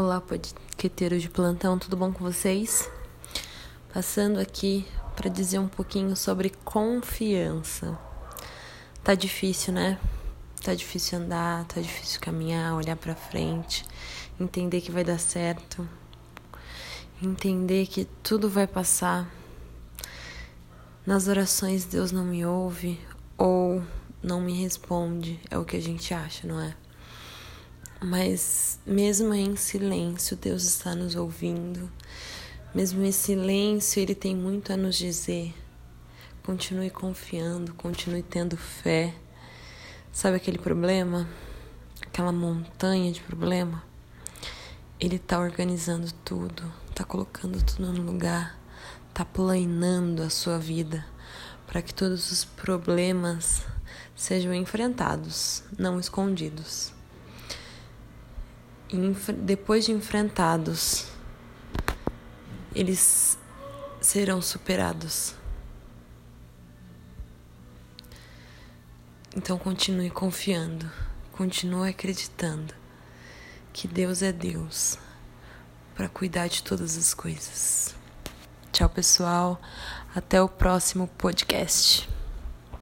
Olá, podqueteiros de plantão, tudo bom com vocês? Passando aqui para dizer um pouquinho sobre confiança. Tá difícil, né? Tá difícil andar, tá difícil caminhar, olhar para frente, entender que vai dar certo, entender que tudo vai passar. Nas orações Deus não me ouve ou não me responde, é o que a gente acha, não é? Mas mesmo em silêncio, Deus está nos ouvindo. Mesmo em silêncio, Ele tem muito a nos dizer. Continue confiando, continue tendo fé. Sabe aquele problema? Aquela montanha de problema? Ele está organizando tudo, está colocando tudo no lugar, está planando a sua vida para que todos os problemas sejam enfrentados, não escondidos. Depois de enfrentados, eles serão superados. Então continue confiando, continue acreditando que Deus é Deus para cuidar de todas as coisas. Tchau, pessoal. Até o próximo podcast.